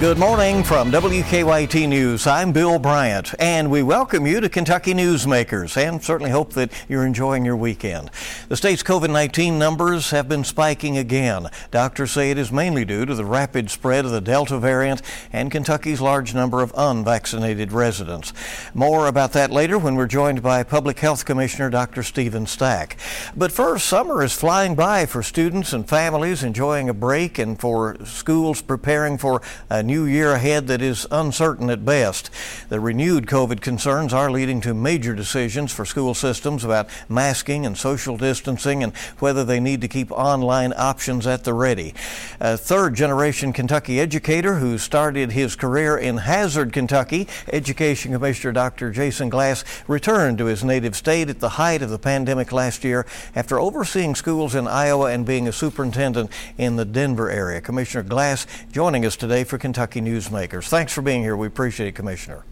Good morning from WKYT News. I'm Bill Bryant, and we welcome you to Kentucky Newsmakers and certainly hope that you're enjoying your weekend. The state's COVID 19 numbers have been spiking again. Doctors say it is mainly due to the rapid spread of the Delta variant and Kentucky's large number of unvaccinated residents. More about that later when we're joined by Public Health Commissioner Dr. Steven Stack. But first, summer is flying by for students and families enjoying a break and for schools preparing for a new year ahead that is uncertain at best. The renewed COVID concerns are leading to major decisions for school systems about masking and social distancing and whether they need to keep online options at the ready. A third generation Kentucky educator who started his career in Hazard, Kentucky, Education Commissioner Dr. Jason Glass returned to his native state at the height of the pandemic last year after overseeing schools in Iowa and being a superintendent in the Denver area. Commissioner Glass joining us today for Kentucky. Kentucky Newsmakers. Thanks for being here. We appreciate it, Commissioner.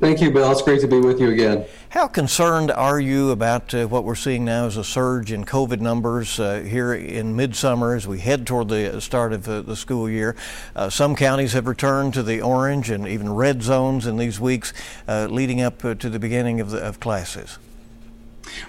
Thank you, Bill. It's great to be with you again. How concerned are you about uh, what we're seeing now as a surge in COVID numbers uh, here in midsummer as we head toward the start of uh, the school year? Uh, some counties have returned to the orange and even red zones in these weeks uh, leading up uh, to the beginning of, the, of classes.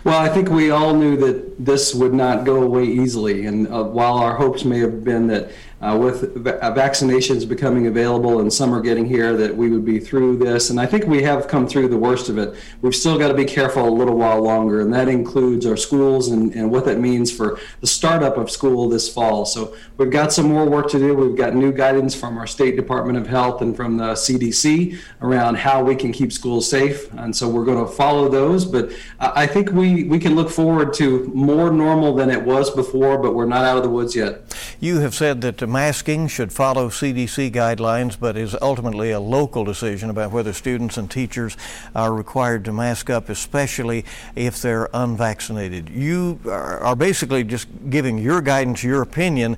Well, I think we all knew that this would not go away easily. And uh, while our hopes may have been that uh, with va- uh, vaccinations becoming available and summer getting here, that we would be through this. And I think we have come through the worst of it. We've still got to be careful a little while longer, and that includes our schools and, and what that means for the startup of school this fall. So we've got some more work to do. We've got new guidance from our State Department of Health and from the CDC around how we can keep schools safe. And so we're going to follow those. But I think we, we can look forward to more normal than it was before, but we're not out of the woods yet. You have said that masking should follow CDC guidelines, but is ultimately a local decision about whether students and teachers are required to mask up, especially if they're unvaccinated. You are basically just giving your guidance, your opinion,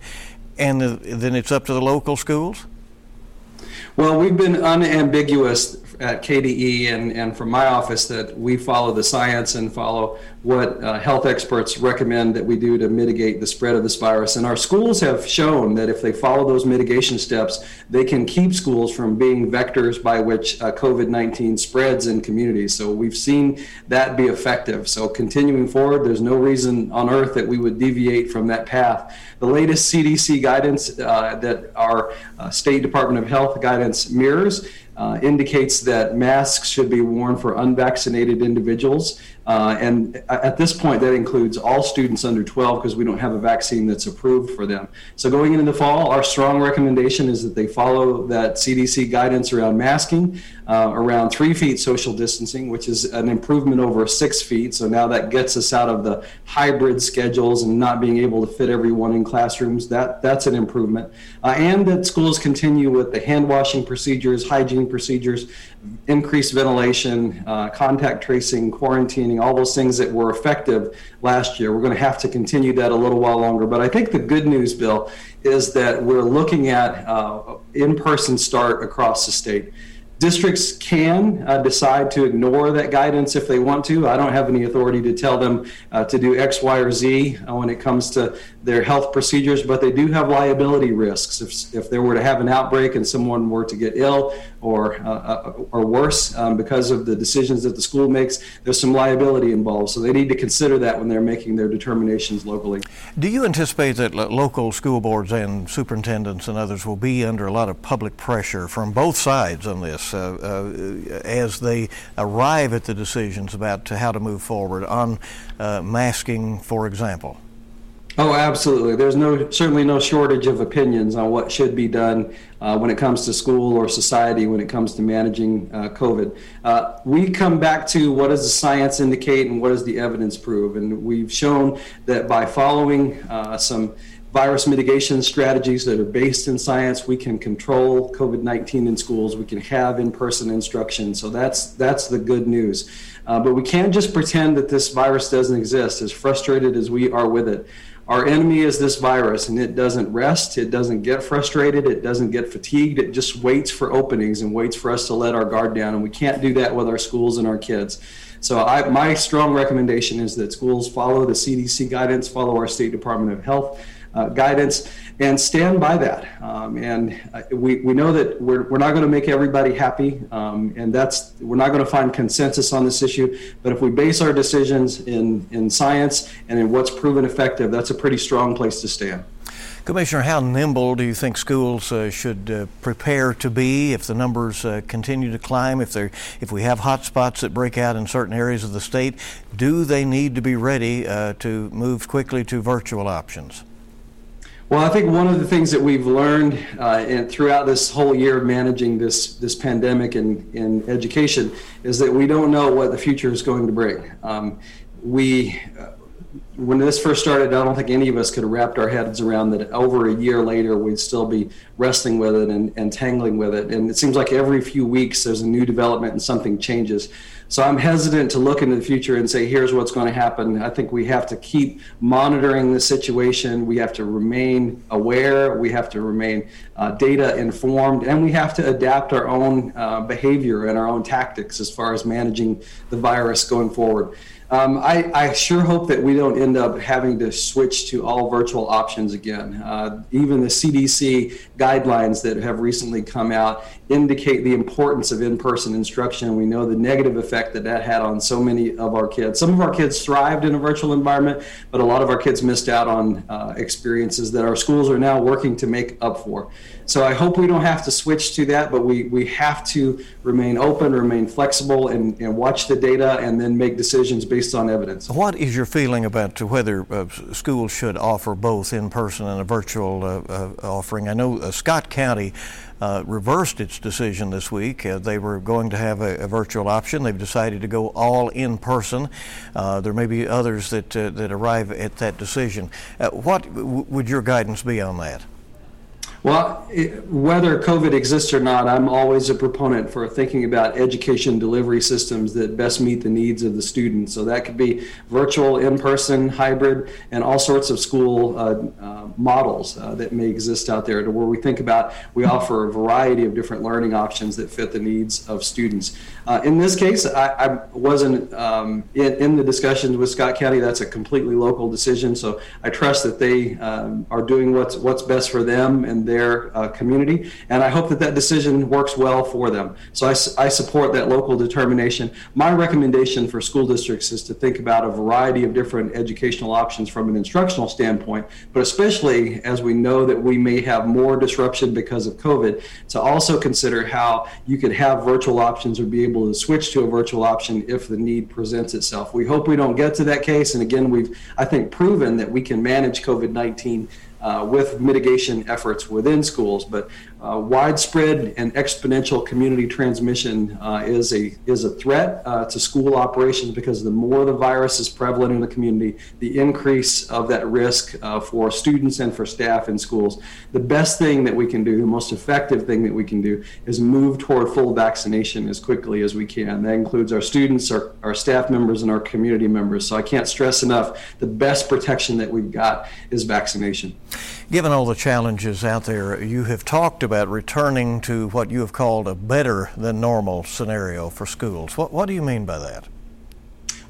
and then it's up to the local schools? Well, we've been unambiguous at KDE and, and from my office that we follow the science and follow what uh, health experts recommend that we do to mitigate the spread of this virus. And our schools have shown that if they follow those mitigation steps, they can keep schools from being vectors by which uh, COVID 19 spreads in communities. So we've seen that be effective. So continuing forward, there's no reason on earth that we would deviate from that path. The latest CDC guidance uh, that our uh, State Department of Health guidance mirrors Uh, indicates that masks should be worn for unvaccinated individuals. Uh, and at this point, that includes all students under 12 because we don't have a vaccine that's approved for them. So going into the fall, our strong recommendation is that they follow that CDC guidance around masking, uh, around three feet social distancing, which is an improvement over six feet. So now that gets us out of the hybrid schedules and not being able to fit everyone in classrooms. That that's an improvement. Uh, and that schools continue with the hand washing procedures, hygiene procedures, increased ventilation, uh, contact tracing, quarantining, all those things that were effective last year. We're going to have to continue that a little while longer. But I think the good news, Bill, is that we're looking at uh, in person start across the state. Districts can uh, decide to ignore that guidance if they want to. I don't have any authority to tell them uh, to do X, Y, or Z uh, when it comes to their health procedures, but they do have liability risks. If, if there were to have an outbreak and someone were to get ill or, uh, uh, or worse um, because of the decisions that the school makes, there's some liability involved. So they need to consider that when they're making their determinations locally. Do you anticipate that local school boards and superintendents and others will be under a lot of public pressure from both sides on this? Uh, uh, as they arrive at the decisions about how to move forward on uh, masking, for example? Oh, absolutely. There's no certainly no shortage of opinions on what should be done uh, when it comes to school or society when it comes to managing uh, COVID. Uh, we come back to what does the science indicate and what does the evidence prove, and we've shown that by following some virus mitigation strategies that are based in science. We can control COVID-19 in schools. We can have in-person instruction. So that's that's the good news. Uh, but we can't just pretend that this virus doesn't exist. As frustrated as we are with it, our enemy is this virus, and it doesn't rest. It doesn't get frustrated. It doesn't get fatigued. It just waits for openings and waits for us to let our guard down. And we can't do that with our schools and our kids. So I, my strong recommendation is that schools follow the CDC guidance, follow our State Department of Health uh, guidance and stand by that. Um, and uh, we, we know that we're, we're not going to make everybody happy, um, and that's we're not going to find consensus on this issue. But if we base our decisions in, in science and in what's proven effective, that's a pretty strong place to stand. Commissioner, how nimble do you think schools uh, should uh, prepare to be if the numbers uh, continue to climb? If they if we have hot spots that break out in certain areas of the state, do they need to be ready uh, to move quickly to virtual options? Well, I think one of the things that we've learned uh, and throughout this whole year of managing this this pandemic in, in education is that we don't know what the future is going to bring. Um, we when this first started, I don't think any of us could have wrapped our heads around that over a year later we'd still be wrestling with it and, and tangling with it. And it seems like every few weeks there's a new development and something changes. So I'm hesitant to look into the future and say, here's what's going to happen. I think we have to keep monitoring the situation. We have to remain aware. We have to remain uh, data informed. And we have to adapt our own uh, behavior and our own tactics as far as managing the virus going forward. Um, I, I, sure hope that we don't end up having to switch to all virtual options again. Uh, even the CDC guidelines that have recently come out indicate the importance of in-person instruction. We know the negative effect that that had on so many of our kids. Some of our kids thrived in a virtual environment, but a lot of our kids missed out on uh, experiences that our schools are now working to make up for. So I hope we don't have to switch to that, but we, we have to remain open, remain flexible, and, and watch the data and then make decisions based on evidence. What is your feeling about whether uh, schools should offer both in person and a virtual uh, uh offering? I know uh, Scott County uh, reversed its decision this week. Uh, they were going to have a, a, virtual option. They've decided to go all in person. Uh, there may be others that uh, that arrive at that decision. Uh, what w- would your guidance be on that? Well, whether COVID exists or not, I'm always a proponent for thinking about education delivery systems that best meet the needs of the students. So that could be virtual, in person, hybrid, and all sorts of school uh, uh, models uh, that may exist out there to where we think about we offer a variety of different learning options that fit the needs of students. Uh, in this case, I, I wasn't um, in, in, the discussions with Scott County. That's a completely local decision. So I trust that they um, are doing what's, what's best for them and their uh, community. And I hope that that decision works well for them. So I, I support that local determination. My recommendation for school districts is to think about a variety of different educational options from an instructional standpoint, but especially as we know that we may have more disruption because of COVID, to also consider how you could have virtual options or be able to switch to a virtual option if the need presents itself. We hope we don't get to that case. And again, we've, I think, proven that we can manage COVID 19 uh, with mitigation efforts within schools. But uh, widespread and exponential community transmission uh, is a is a threat uh, to school operations because the more the virus is prevalent in the community, the increase of that risk uh, for students and for staff in schools. The best thing that we can do, the most effective thing that we can do, is move toward full vaccination as quickly as we can. That includes our students, our, our staff members, and our community members. So I can't stress enough the best protection that we've got is vaccination. Given all the challenges out there, you have talked about returning to what you have called a better than normal scenario for schools. What, what do you mean by that?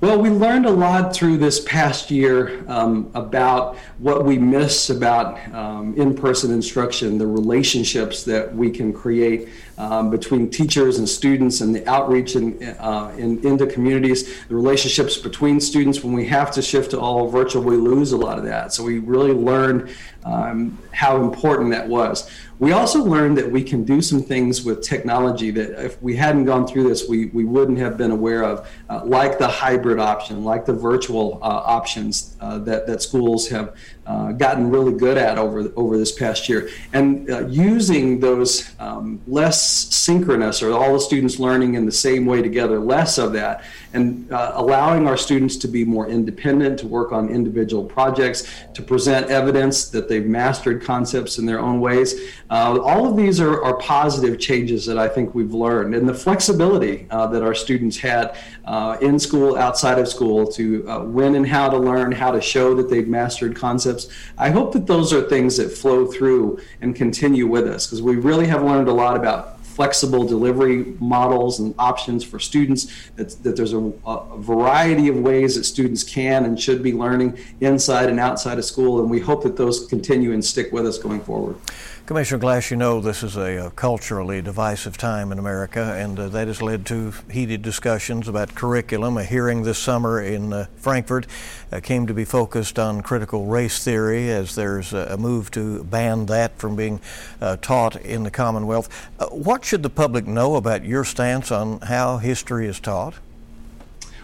Well, we learned a lot through this past year um, about what we miss about um, in person instruction, the relationships that we can create um, between teachers and students, and the outreach in, uh, in, into communities, the relationships between students. When we have to shift to all virtual, we lose a lot of that. So we really learned um, how important that was. We also learned that we can do some things with technology that if we hadn't gone through this, we, we wouldn't have been aware of, uh, like the hybrid option, like the virtual uh, options uh, that, that schools have uh, gotten really good at over over this past year, and uh, using those um, less synchronous or all the students learning in the same way together, less of that, and uh, allowing our students to be more independent, to work on individual projects, to present evidence that they've mastered concepts in their own ways. Uh, all of these are, are, positive changes that I think we've learned, and the flexibility uh, that our students had uh, in school, outside of school, to when and how to learn, how to show that they've mastered concepts I hope that those are things that flow through and continue with us because we really have learned a lot about flexible delivery models and options for students, that, that there's a, a, variety of ways that students can and should be learning inside and outside of school, and we hope that those continue and stick with us going forward. Commissioner Glass, you know this is a, a culturally divisive time in America, and uh, that has led to heated discussions about curriculum. A hearing this summer in uh, Frankfort uh, came to be focused on critical race theory, as there's a move to ban that from being uh, taught in the Commonwealth. Uh, what should the public know about your stance on how history is taught?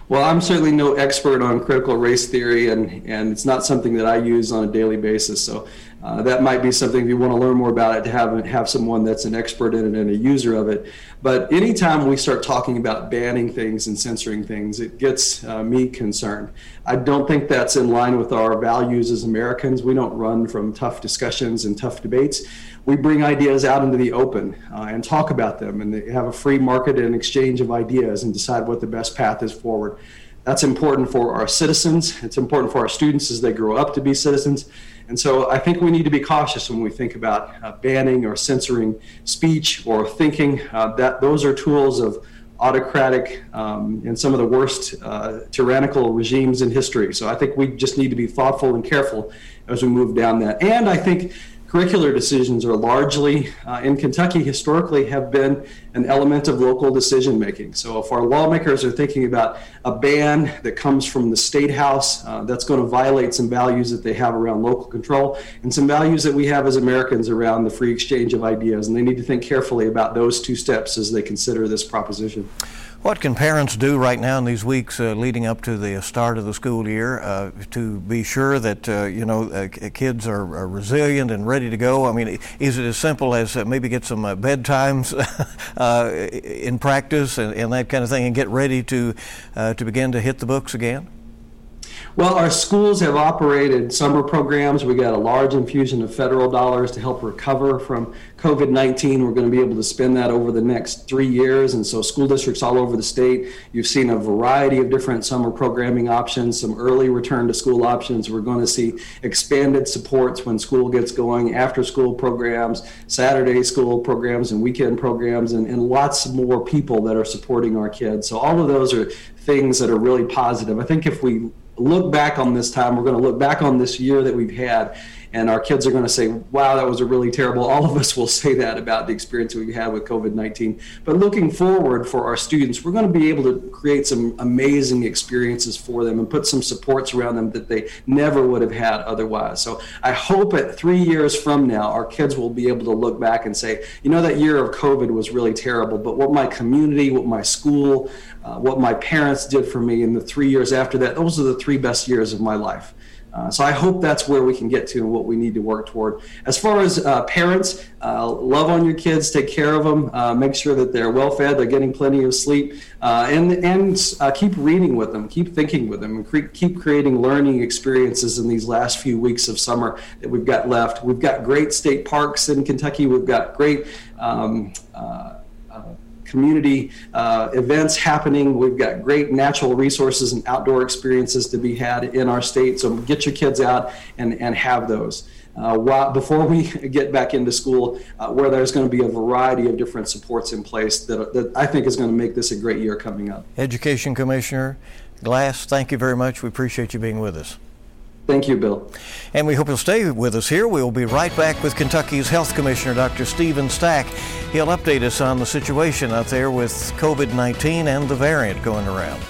Well, I'm certainly no expert on critical race theory, and, and it's not something that I use on a daily basis. So uh, that might be something if you want to learn more about it to have have someone that's an expert in it and a user of it. But anytime we start talking about banning things and censoring things, it gets uh, me concerned. I don't think that's in line with our values as Americans. We don't run from tough discussions and tough debates. We bring ideas out into the open uh, and talk about them and have a free market and exchange of ideas and decide what the best path is forward. That's important for our citizens. It's important for our students as they grow up to be citizens. And so I think we need to be cautious when we think about uh, banning or censoring speech or thinking. Uh, that those are tools of autocratic um, and some of the worst uh, tyrannical regimes in history. So I think we just need to be thoughtful and careful as we move down that. And I think curricular decisions are largely uh, in Kentucky historically have been an element of local decision making. So if our lawmakers are thinking about a ban that comes from the state house, uh, that's going to violate some values that they have around local control and some values that we have as Americans around the free exchange of ideas. And they need to think carefully about those two steps as they consider this proposition. What can parents do right now in these weeks uh, leading up to the start of the school year uh, to be sure that uh, you know uh, kids are, are, resilient and ready to go? I mean, is it as simple as uh, maybe get some uh, bedtimes in practice and, and, that kind of thing, and get ready to to begin to hit the books again? Well, our schools have operated summer programs. We got a large infusion of federal dollars to help recover from COVID 19. We're going to be able to spend that over the next three years. And so, school districts all over the state, you've seen a variety of different summer programming options, some early return to school options. We're going to see expanded supports when school gets going, after school programs, Saturday school programs, and weekend programs, and, and lots more people that are supporting our kids. So, all of those are things that are really positive. I think if we look back on this time. We're going to look back on this year that we've had, and our kids are going to say, wow, that was a really terrible. All of us will say that about the experience we had with COVID 19. But looking forward for our students, we're going to be able to create some amazing experiences for them and put some supports around them that they never would have had otherwise. So I hope at three years from now, our kids will be able to look back and say, you know, that year of COVID was really terrible, but what my community, what my school, uh, what my parents did for me in the three years after that, those are the three best years of my life. Uh, so I hope that's where we can get to and what we need to work toward. As far as uh, parents, uh, love on your kids, take care of them, uh, make sure that they're well fed, they're getting plenty of sleep, uh, and and keep reading with them, keep thinking with them, and cre- keep creating learning experiences in these last few weeks of summer that we've got left. We've got great state parks in Kentucky. We've got great. Um, community uh, events happening. We've got great natural resources and outdoor experiences to be had in our state. So get your kids out and, and have those. Uh, while, before we get back into school, uh, where there's going to be a variety of different supports in place that, that I think is going to make this a great year coming up. Education Commissioner Glass, thank you very much. We appreciate you being with us. Thank you, Bill. And we hope you'll stay with us here. We'll be right back with Kentucky's Health Commissioner, Dr. Steven Stack. He'll update us on the situation out there with COVID 19 and the variant going around.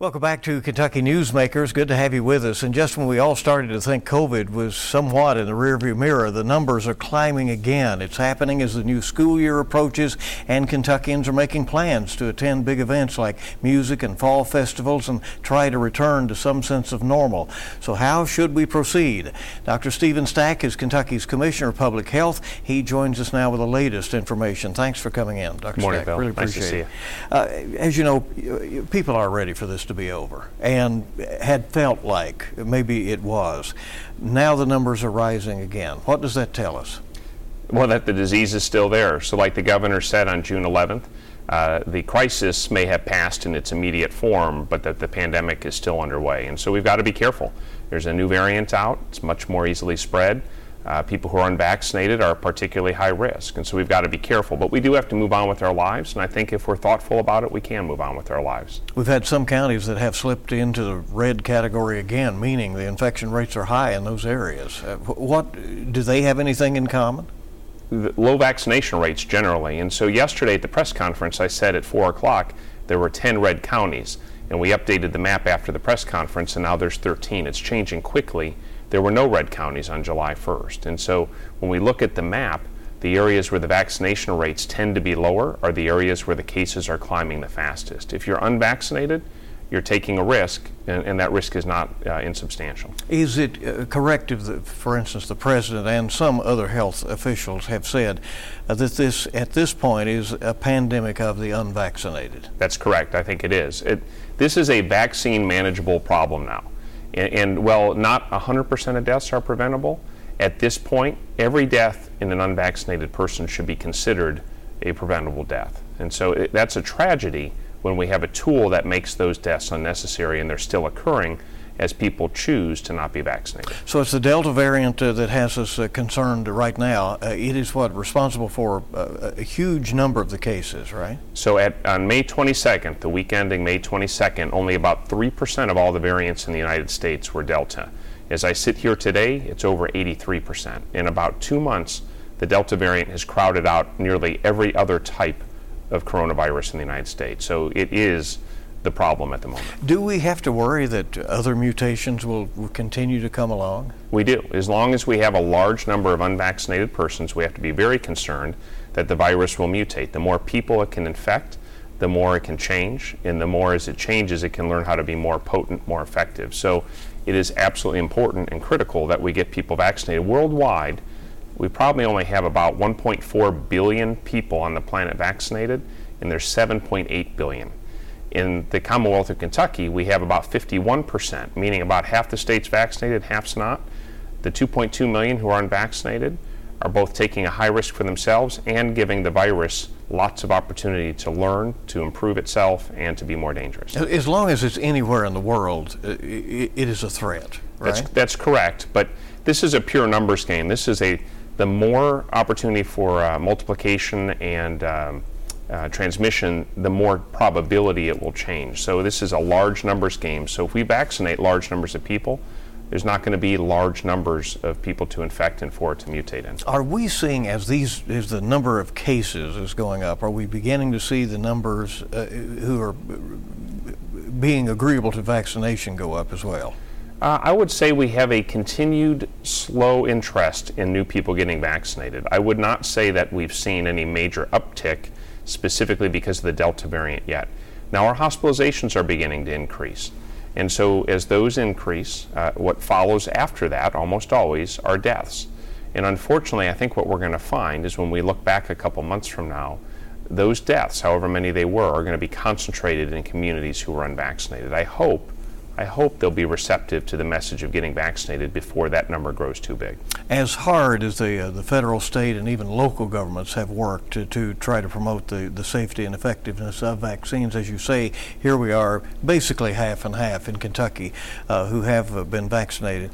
Welcome back to Kentucky Newsmakers. Good to have you with us. And just when we all started to think COVID was somewhat in the rearview mirror, the numbers are climbing again. It's happening as the new school year approaches, and Kentuckians are making plans to attend big events like music and fall festivals and try to return to some sense of normal. So, how should we proceed? Dr. Steven Stack is Kentucky's Commissioner of Public Health. He joins us now with the latest information. Thanks for coming in, Dr. Good morning, Stack. Bill. Really nice appreciate it. You. Uh, as you know, people are ready for this to be over and had felt like maybe it was. Now the numbers are rising again. What does that tell us? Well, that the disease is still there. So, like the governor said on June 11th, uh, the crisis may have passed in its immediate form, but that the pandemic is still underway. And so we've got to be careful. There's a new variant out, it's much more easily spread. Uh, people who are unvaccinated are particularly high risk, and so we've got to be careful. But we do have to move on with our lives, and I think if we're thoughtful about it, we can move on with our lives. We've had some counties that have slipped into the red category again, meaning the infection rates are high in those areas. Uh, what do they have anything in common? low vaccination rates generally, and so yesterday at the press conference, I said at four o'clock there were 10 red counties, and we updated the map after the press conference, and now there's 13. It's changing quickly there were no red counties on July 1st. And so when we look at the map, the areas where the vaccination rates tend to be lower are the areas where the cases are climbing the fastest. If you're unvaccinated, you're taking a risk, and, and that risk is not uh, insubstantial. Is it uh, correct if, the, for instance, the president and some other health officials have said uh, that this, at this point, is a pandemic of the unvaccinated? That's correct. I think it is. It, this is a vaccine manageable problem now. And, and while not 100% of deaths are preventable, at this point, every death in an unvaccinated person should be considered a preventable death. And so it, that's a tragedy when we have a tool that makes those deaths unnecessary and they're still occurring as people choose to not be vaccinated. So it's the Delta variant uh, that has us uh, concerned right now. Uh, it is what responsible for uh, a huge number of the cases, right? So at on May 22nd, the week ending May 22nd, only about 3% of all the variants in the United States were Delta. As I sit here today, it's over 83%. In about 2 months, the Delta variant has crowded out nearly every other type of coronavirus in the United States. So it is the problem at the moment. Do we have to worry that other mutations will, will, continue to come along? We do. As long as we have a large number of unvaccinated persons, we have to be very concerned that the virus will mutate. The more people it can infect, the more it can change, and the more as it changes, it can learn how to be more potent, more effective. So it is absolutely important and critical that we get people vaccinated. Worldwide, we probably only have about 1.4 billion people on the planet vaccinated, and there's 7.8 billion. In the Commonwealth of Kentucky, we have about 51%, meaning about half the state's vaccinated, half's not. The 2.2 million who are unvaccinated are both taking a high risk for themselves and giving the virus lots of opportunity to learn, to improve itself, and to be more dangerous. As long as it's anywhere in the world, it is a threat, right? That's, that's correct, but this is a pure numbers game. This is a the more opportunity for uh, multiplication and um, uh, transmission, the more probability it will change. So this is a large numbers game. So if we vaccinate large numbers of people, there's not going to be large numbers of people to infect and for it to mutate in. Are we seeing as these as the number of cases is going up? Are we beginning to see the numbers uh, who are being agreeable to vaccination go up as well? Uh, I would say we have a continued slow interest in new people getting vaccinated. I would not say that we've seen any major uptick specifically because of the Delta variant yet. Now, our hospitalizations are beginning to increase. And so, as those increase, uh, what follows after that, almost always, are deaths. And unfortunately, I think what we're going to find is when we look back a couple months from now, those deaths, however many they were, are going to be concentrated in communities who are unvaccinated. I hope I hope they'll be receptive to the message of getting vaccinated before that number grows too big. As hard as the, uh, the federal, state, and even local governments have worked to, to try to promote the, the safety and effectiveness of vaccines, as you say, here we are basically half and half in Kentucky uh, who have uh, been vaccinated.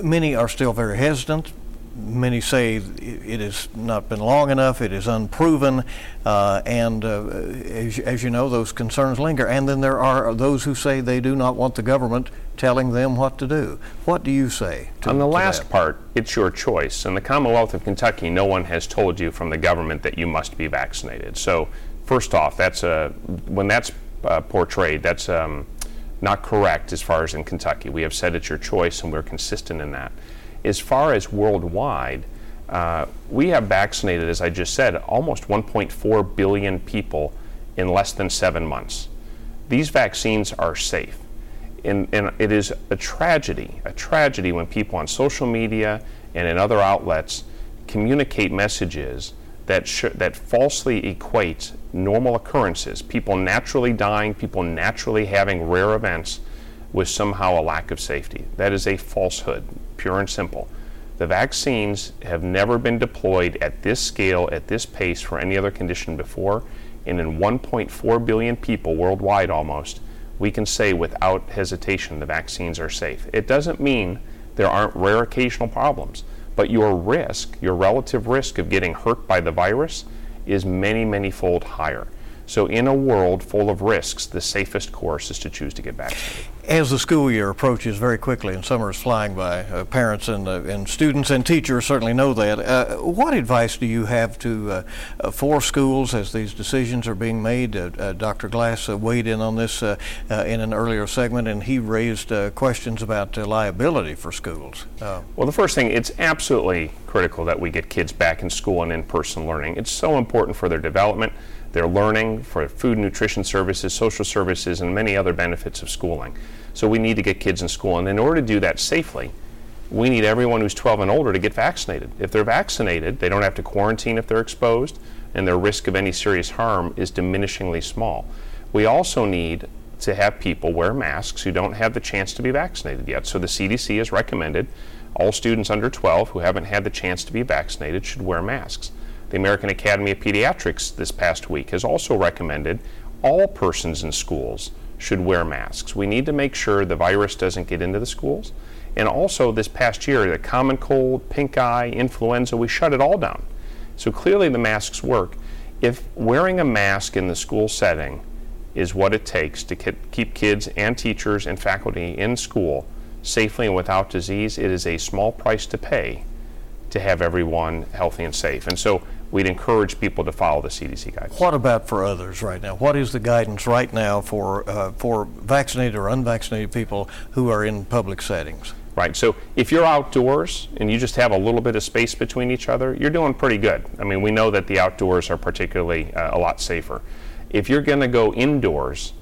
Many are still very hesitant many say it has not been long enough, it is unproven, uh, and uh, as, as, you know, those concerns linger. And then there are those who say they do not want the government telling them what to do. What do you say? To, On the last that? part, it's your choice. In the Commonwealth of Kentucky, no one has told you from the government that you must be vaccinated. So, first off, that's a, when that's uh, portrayed, that's um, not correct as far as in Kentucky. We have said it's your choice, and we're consistent in that. As far as worldwide, uh, we have vaccinated, as I just said, almost 1.4 billion people in less than seven months. These vaccines are safe. And, and, it is a tragedy, a tragedy when people on social media and in other outlets communicate messages that, sh- that falsely equate normal occurrences, people naturally dying, people naturally having rare events, with somehow a lack of safety. That is a falsehood pure and simple. The vaccines have never been deployed at this scale, at this pace, for any other condition before. And in 1.4 billion people worldwide almost, we can say without hesitation the vaccines are safe. It doesn't mean there aren't rare occasional problems, but your risk, your relative risk of getting hurt by the virus, is many, many fold higher. So, in a world full of risks, the safest course is to choose to get vaccinated. As the school year approaches very quickly and summer is flying by, uh, parents and, uh, and students and teachers certainly know that. Uh, what advice do you have to uh, uh, for schools as these decisions are being made? Uh, Dr. Glass weighed in on this in an earlier segment, and he raised questions about liability for schools. well, the first thing, it's absolutely critical that we get kids back in school and in-person learning. It's so important for their development their learning, for food nutrition services, social services, and many other benefits of schooling. So we need to get kids in school. And in order to do that safely, we need everyone who's 12 and older to get vaccinated. If they're vaccinated, they don't have to quarantine if they're exposed, and their risk of any serious harm is diminishingly small. We also need to have people wear masks who don't have the chance to be vaccinated yet. So the CDC has recommended all students under 12 who haven't had the chance to be vaccinated should wear masks. The American Academy of Pediatrics this past week has also recommended all persons in schools should wear masks. We need to make sure the virus doesn't get into the schools. And also, this past year, the common cold, pink eye, influenza, we shut it all down. So clearly, the masks work. If wearing a mask in the school setting is what it takes to keep kids and teachers and faculty in school safely and without disease, it is a small price to pay to have everyone healthy and safe. And so we'd encourage people to follow the CDC guidance. What about for others right now? What is the guidance right now for uh, for vaccinated or unvaccinated people who are in public settings? Right. So if you're outdoors and you just have a little bit of space between each other, you're doing pretty good. I mean, we know that the outdoors are particularly uh, a lot safer. If you're going to go indoors,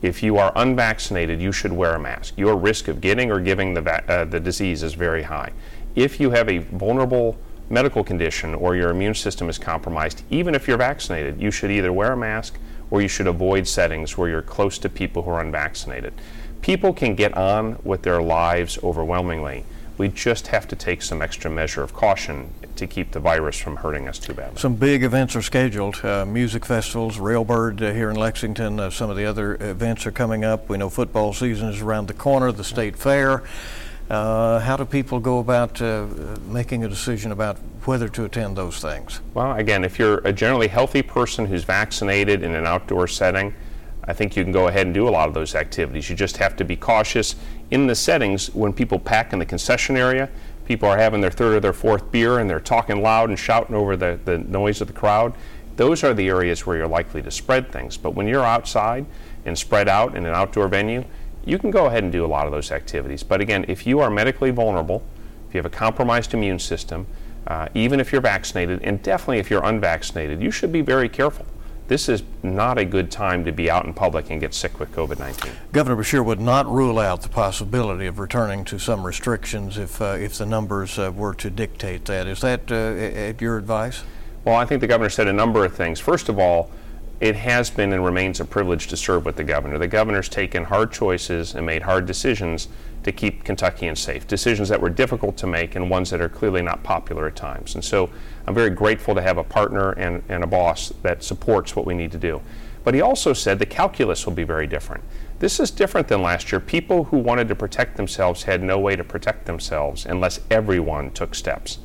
if you are unvaccinated, you should wear a mask. Your risk of getting or giving the, va- uh, the disease is very high. If you have a vulnerable medical condition or your immune system is compromised, even if you're vaccinated, you should either wear a mask or you should avoid settings where you're close to people who are unvaccinated. People can get on with their lives overwhelmingly. We just have to take some extra measure of caution to keep the virus from hurting us too badly. Some big events are scheduled uh, music festivals, Railbird uh, here in Lexington, uh, some of the other events are coming up. We know football season is around the corner, the state fair. Uh, how do people go about uh, making a decision about whether to attend those things? Well, again, if you're a generally healthy person who's vaccinated in an outdoor setting, I think you can go ahead and do a lot of those activities. You just have to be cautious in the settings when people pack in the concession area. People are having their third or their fourth beer and they're talking loud and shouting over the, the noise of the crowd. Those are the areas where you're likely to spread things. But when you're outside and spread out in an outdoor venue, you can go ahead and do a lot of those activities. But again, if you are medically vulnerable, if you have a compromised immune system, uh, even if you're vaccinated, and definitely if you're unvaccinated, you should be very careful. This is not a good time to be out in public and get sick with COVID 19. Governor Beshear would not rule out the possibility of returning to some restrictions if, uh, if the numbers uh, were to dictate that. Is that uh, at your advice? Well, I think the governor said a number of things. First of all, it has been and remains a privilege to serve with the governor. The governor's taken hard choices and made hard decisions to keep Kentuckians safe, decisions that were difficult to make and ones that are clearly not popular at times. And so I'm very grateful to have a partner and, and a boss that supports what we need to do. But he also said the calculus will be very different. This is different than last year. People who wanted to protect themselves had no way to protect themselves unless everyone took steps.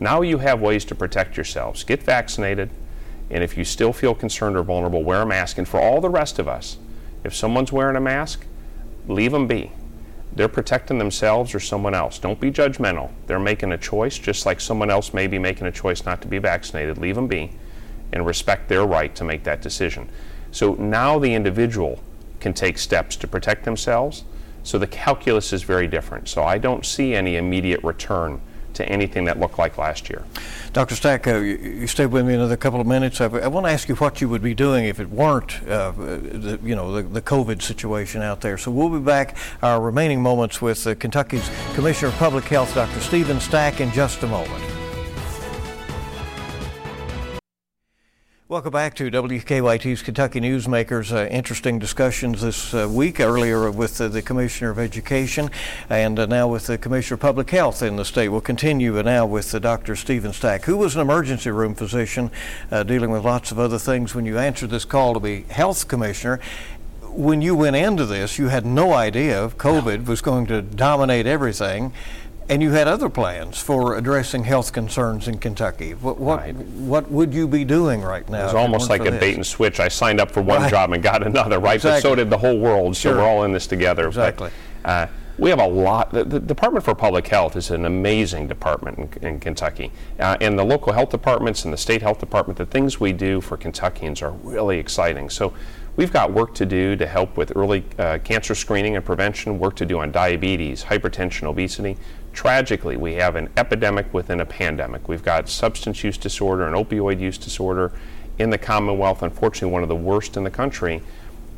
Now you have ways to protect yourselves. Get vaccinated and if you still feel concerned or vulnerable, wear a mask. And for all the rest of us, if someone's wearing a mask, leave them be. They're protecting themselves or someone else. Don't be judgmental. They're making a choice, just like someone else may be making a choice not to be vaccinated. Leave them be and respect their right to make that decision. So now the individual can take steps to protect themselves. So the calculus is very different. So I don't see any immediate return to anything that looked like last year. Dr. Stack, uh, you, you stayed with me another couple of minutes. I, I, want to ask you what you would be doing if it weren't, uh, the, you know, the, the, COVID situation out there. So we'll be back our remaining moments with uh, Kentucky's Commissioner of Public Health, Dr. Steven Stack, in just a moment. Welcome back to WKYT's Kentucky Newsmakers. Uh, interesting discussions this uh, week, earlier with uh, the Commissioner of Education and uh, now with the Commissioner of Public Health in the state. We'll continue now with Dr. Steven Stack, who was an emergency room physician uh, dealing with lots of other things when you answered this call to be Health Commissioner when you went into this, you had no idea COVID was going to dominate everything, and you had other plans for addressing health concerns in Kentucky. What what, Right. what would you be doing right now? It was almost like a this? bait and switch. I signed up for one Right. job and got another, right? But so did the whole world. So Sure. we're all in this together. But, Exactly. uh, we have a lot. The, the Department for Public Health is an amazing department in, in Kentucky, uh, and the local health departments and the state health department. The things we do for Kentuckians are really exciting. So. We've got work to do to help with early uh, cancer screening and prevention, work to do on diabetes, hypertension, obesity. Tragically, we have an epidemic within a pandemic. We've got substance use disorder and opioid use disorder in the Commonwealth, unfortunately, one of the worst in the country.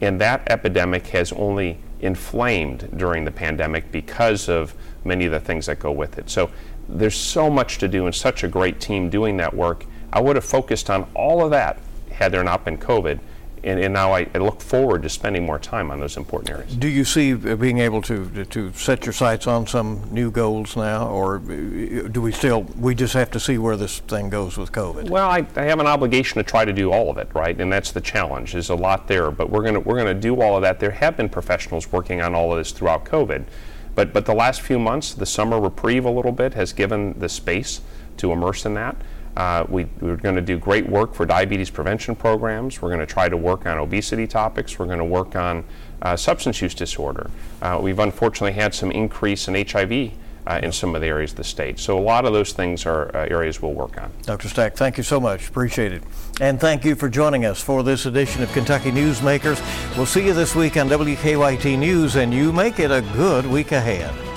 And that epidemic has only inflamed during the pandemic because of many of the things that go with it. So there's so much to do and such a great team doing that work. I would have focused on all of that had there not been COVID. And, and now I, I look forward to spending more time on those important areas. Do you see uh, being able to to set your sights on some new goals now, or uh, do we still we just have to see where this thing goes with COVID? Well, I, I have an obligation to try to do all of it, right? And that's the challenge. There's a lot there, but we're gonna we're gonna do all of that. There have been professionals working on all of this throughout COVID, but but the last few months, the summer reprieve a little bit has given the space to immerse in that. Uh, we, we're going to do great work for diabetes prevention programs. We're going to try to work on obesity topics. We're going to work on uh, substance use disorder. Uh, we've unfortunately had some increase in HIV uh, in some of the areas of the state. So a lot of those things are uh, areas we'll work on. Dr. Stack, thank you so much. Appreciate it. And thank you for joining us for this edition of Kentucky Newsmakers. We'll see you this week on WKYT News, and you make it a good week ahead.